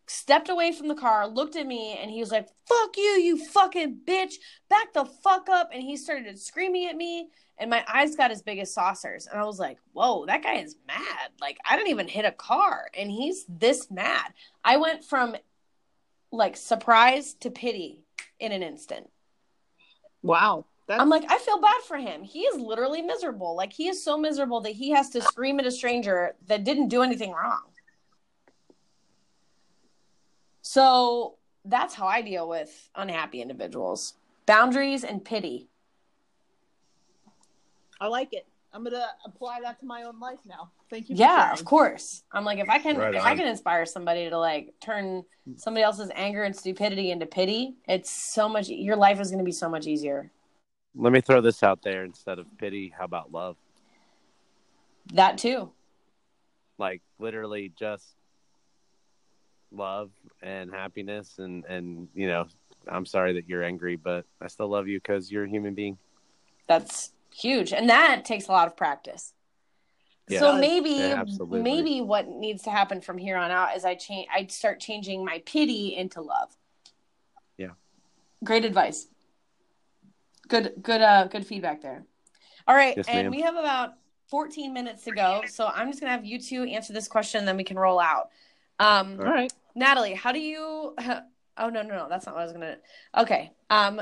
stepped away from the car, looked at me, and he was like, "Fuck you, you fucking bitch! Back the fuck up!" And he started screaming at me, and my eyes got as big as saucers, and I was like, "Whoa, that guy is mad! Like I didn't even hit a car, and he's this mad." I went from like surprise to pity in an instant. Wow. That's, I'm like, I feel bad for him. He is literally miserable. Like he is so miserable that he has to scream at a stranger that didn't do anything wrong. So that's how I deal with unhappy individuals. Boundaries and pity. I like it. I'm gonna apply that to my own life now. Thank you. for Yeah, sharing. of course. I'm like if I can Right if I can inspire somebody to like turn somebody else's anger and stupidity into pity, it's so much your life is going to be so much easier. Let me throw this out there instead of pity. How about love? That too. Like literally just love and happiness and and you know i'm sorry that you're angry but i still love you because you're a human being That's huge. And that takes a lot of practice. Yeah. So maybe Yeah, maybe what needs to happen from here on out is I change I start changing my pity into love. Yeah. Great advice. Good good uh good feedback there. All right, Yes, and ma'am. we have about 14 minutes to go. So I'm just to have you two answer this question then we can roll out. Um All right. Natalie, how do you Oh no, no, no, that's not what I was going to Okay. Um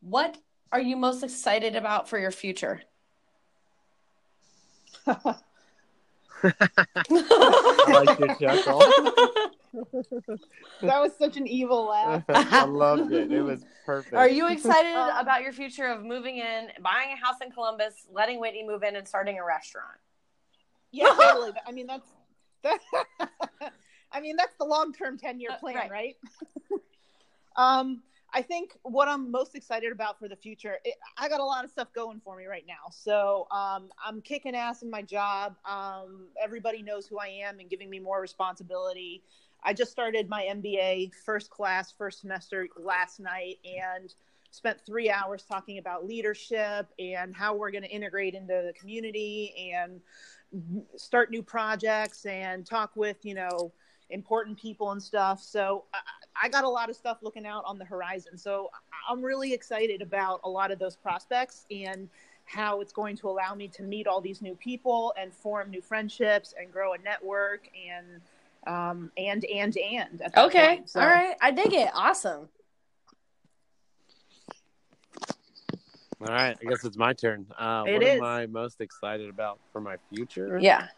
what are you most excited about for your future? I like your chuckle. that was such an evil laugh. I loved it. It was perfect. Are you excited Um, about your future of moving in, buying a house in Columbus, letting Whitney move in, and starting a restaurant? Yeah, totally. I mean, that's that, I mean, that's the long-term 10-year Uh, plan, right. right? um, I think what I'm most excited about for the future, it, I got a lot of stuff going for me right now. So um, I'm kicking ass in my job. Um, everybody knows who I am and giving me more responsibility. I just started my MBA first class, first semester last night, and spent three hours talking about leadership and how we're going to integrate into the community and start new projects and talk with you know important people and stuff so I, I got a lot of stuff looking out on the horizon so i'm really excited about a lot of those prospects and how it's going to allow me to meet all these new people and form new friendships and grow a network and um and and and at Okay. So- all right, I dig it. Awesome. All right, I guess it's my turn. Uh, It what is. am I most excited about for my future? Yeah.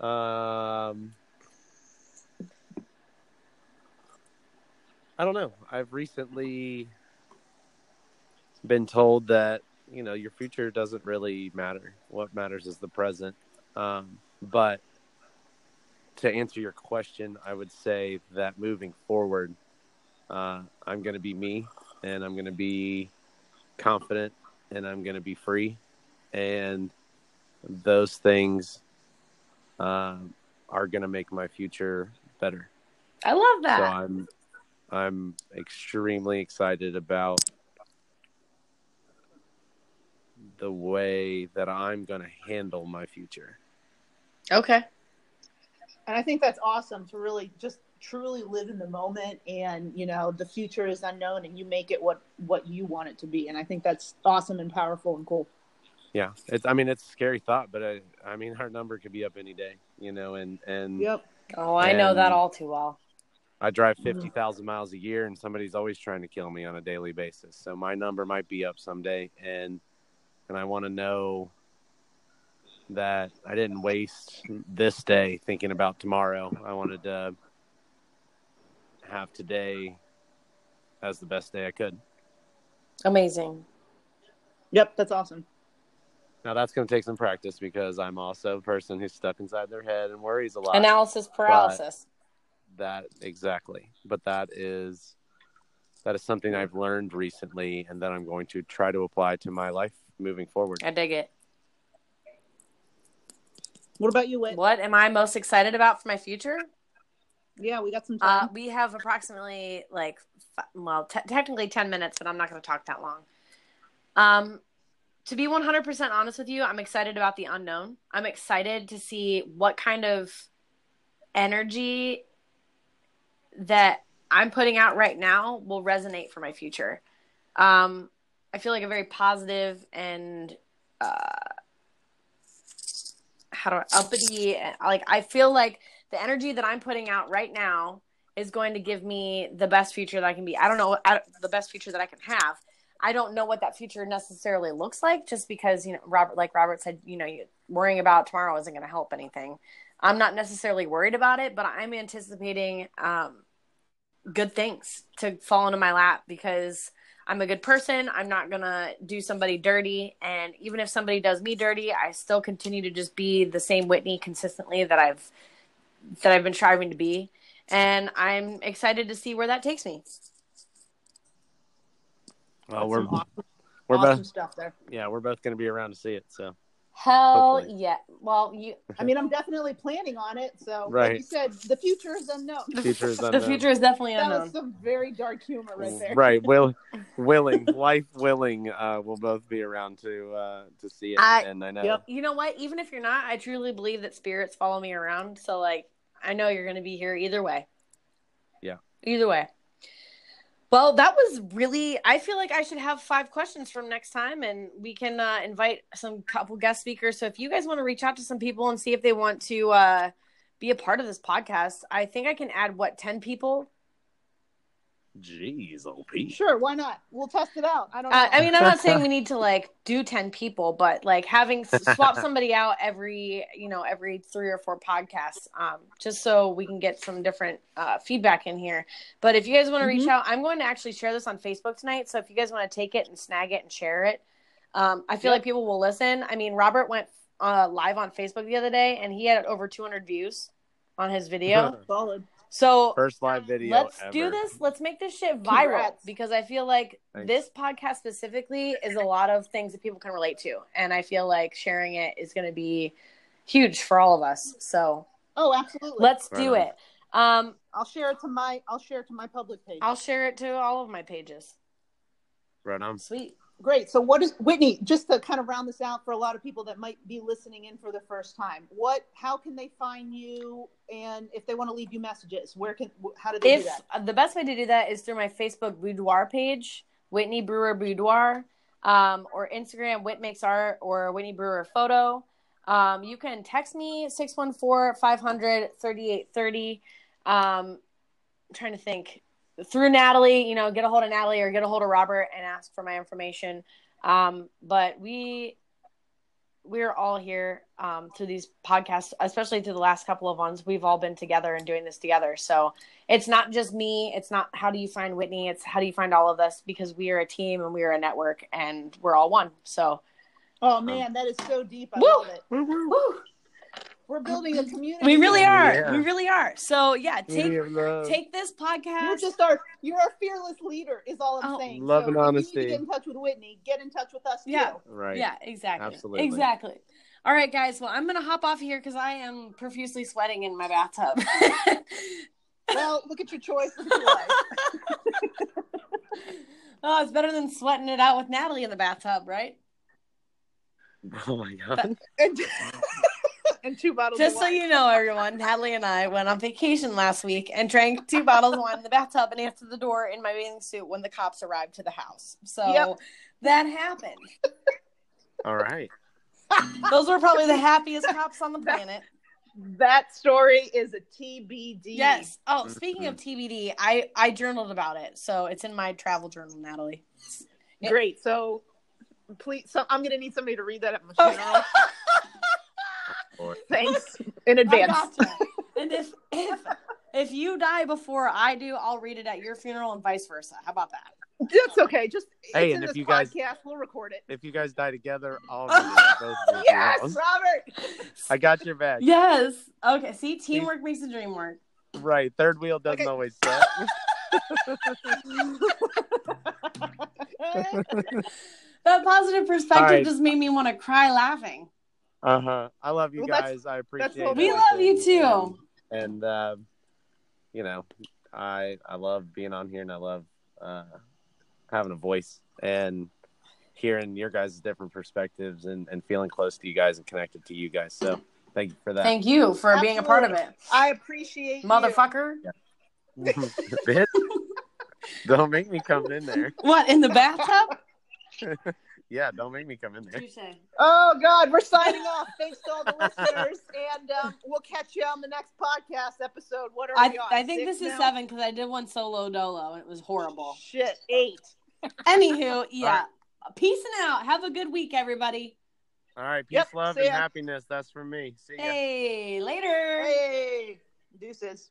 Um, I don't know. I've recently been told that you know your future doesn't really matter. What matters is the present. Um, but to answer your question, I would say that moving forward, uh, I'm going to be me, and I'm going to be confident, and I'm going to be free, and those things um, are going to make my future better. I love that. So I'm I'm extremely excited about the way that I'm going to handle my future. okay. and i think that's awesome to really just truly live in the moment and you know the future is unknown and you make it what what you want it to be and i think that's awesome and powerful and cool Yeah, it's I mean it's a scary thought, but I I mean our number could be up any day, you know, and and yep Oh, I know that all too well. I drive mm-hmm. 50,000 miles a year and somebody's always trying to kill me on a daily basis. So my number might be up someday and and I want to know that I didn't waste this day thinking about tomorrow. I wanted to have today as the best day I could. Amazing. yep that's awesome Now that's going to take some practice because I'm also a person who's stuck inside their head and worries a lot. Analysis paralysis. That exactly but that is that is something i've learned recently and that i'm going to try to apply to my life moving forward I dig it. what about you Whit? What am I most excited about for my future? yeah we got some Uh, we have approximately like, well, te- technically 10 minutes, but I'm not going to talk that long. Um, to be 100% honest with you, I'm excited about the unknown. I'm excited to see what kind of energy that I'm putting out right now will resonate for my future. Um, I feel like a very positive and uh, how do I, uppity. Like I feel like the energy that I'm putting out right now is going to give me the best future that I can be. I don't know I, the best future that I can have. I don't know what that future necessarily looks like, just because you know Robert, like Robert said, you know, worrying about tomorrow isn't going to help anything. I'm not necessarily worried about it, but I'm anticipating um, good things to fall into my lap because I'm a good person. I'm not gonna do somebody dirty, and even if somebody does me dirty, I still continue to just be the same Whitney consistently that I've that I've been striving to be, and I'm excited to see where that takes me. Well, we're awesome, we're awesome both stuff there. yeah we're both going to be around to see it. So Hell Hopefully. yeah! Well, you I mean, I'm definitely planning on it. So, like Right. you said, the future is unknown. the future is the future is definitely That unknown. was some very dark humor right there. Right, will willing, life willing, uh, we'll both be around to uh, to see it, I- and I know. Yep. you know what? Even if you're not, I truly believe that spirits follow me around. So like, I know you're going to be here either way. Yeah. Either way. Well, that was really. I feel like I should have five questions from next time, and we can uh, invite some couple guest speakers. So if you guys want to reach out to some people and see if they want to uh, be a part of this podcast, I think I can add what ten people. Jeez, old Pete. Sure, why not? We'll test it out. I don't know. Uh, I mean, I'm not saying we need to like do 10 people, but like having swap somebody out every, you know, every three or four podcasts, um, just so we can get some different uh, feedback in here. But if you guys want to reach Mhm. out, I'm going to actually share this on Facebook tonight. So if you guys want to take it and snag it and share it, um, I feel Yep. like people will listen. I mean, Robert went uh, live on Facebook the other day and he had over 200 views on his video. Solid. So First live video. Let's ever. do this. Let's make this shit viral Congrats. because I feel like Thanks. this podcast specifically is a lot of things that people can relate to, and I feel like sharing it is going to be huge for all of us. So Oh, absolutely. let's Right do on. it. Um, I'll share it to my. I'll share it to my public page. I'll share it to all of my pages. Right on. Sweet. Great. So, what is Whitney? Just to kind of round this out for a lot of people that might be listening in for the first time. What? How can they find you? And if they want to leave you messages, where can? How do they If do that? the best way to do that is through my Facebook boudoir page, Whitney Brewer Boudoir, um, or Instagram Whit Makes Art or Whitney Brewer Photo. Um, you can text me 614-500-3830. Um, I'm trying to think through Natalie, you know, get a hold of Natalie or get a hold of Robert and ask for my information. Um, but we we're all here um, through these podcasts, especially through the last couple of ones. We've all been together and doing this together. So it's not just me. It's not how do you find Whitney. It's how do you find all of us because we are a team and we are a network and we're all one. So Oh man, that is so deep. I Woo! love it. woo, We're building a community. we really are. Yeah. We really are. So yeah, take Media of love. take this podcast. You're just our. You're our fearless leader. Is all I'm Oh. saying. Love so and honesty. You need to get in touch with Whitney. Get in touch with us Yeah. too. right. Yeah, exactly. Absolutely. Exactly. All right, guys. Well, I'm gonna hop off here because I am profusely sweating in my bathtub. Well, look at your choice. Look at your life. oh, it's better than sweating it out with Natalie in the bathtub, right? Oh my god. and, and two bottles. Just of so wine. you know, everyone, Natalie and I went on vacation last week and drank two bottles of wine in the bathtub and answered the door in my bathing suit when the cops arrived to the house. So Yep. that happened. All right. Those were probably the happiest cops on the planet. That story is a TBD. Yes. Oh, mm-hmm. speaking of TBD, I I journaled about it, so it's in my travel journal, Natalie. Yeah. Great. So, please, so I'm going to need somebody to read that at my Oh. funeral. Boy. Thanks in advance. And if if if you die before I do, I'll read it at your funeral and vice versa. How about that? That's okay. Just Hey, it's and in if this you guys- podcast, we'll record it. If you guys die together, I'll read it. Both of you. Yes, Robert. I got your back. Yes. Okay. See, teamwork makes the dream work. Right. Third wheel doesn't Okay. always set. That positive perspective All right. just made me want to cry laughing. Uh huh. I love you Well, guys. I appreciate what it. We love you too. And, and uh, you know, I I love being on here, and I love uh, having a voice and hearing your guys' different perspectives and, and feeling close to you guys and connected to you guys. So thank you for that. Thank you for being a part of it, I appreciate you. motherfucker. Bitch. Don't make me come in there. What in the bathtub? Yeah, don't make me come in there. you? Oh God, we're signing off. Thanks to all the listeners, and um, we'll catch you on the next podcast episode. What are I, we on? I think Six this is seven because I did one solo dolo and it was horrible. Shit, eight. Anywho, yeah. Peace and out. Have a good week, everybody. All right, peace, Yep, love, see and ya. happiness. That's from me. See ya. Hey, later. Hey, deuces.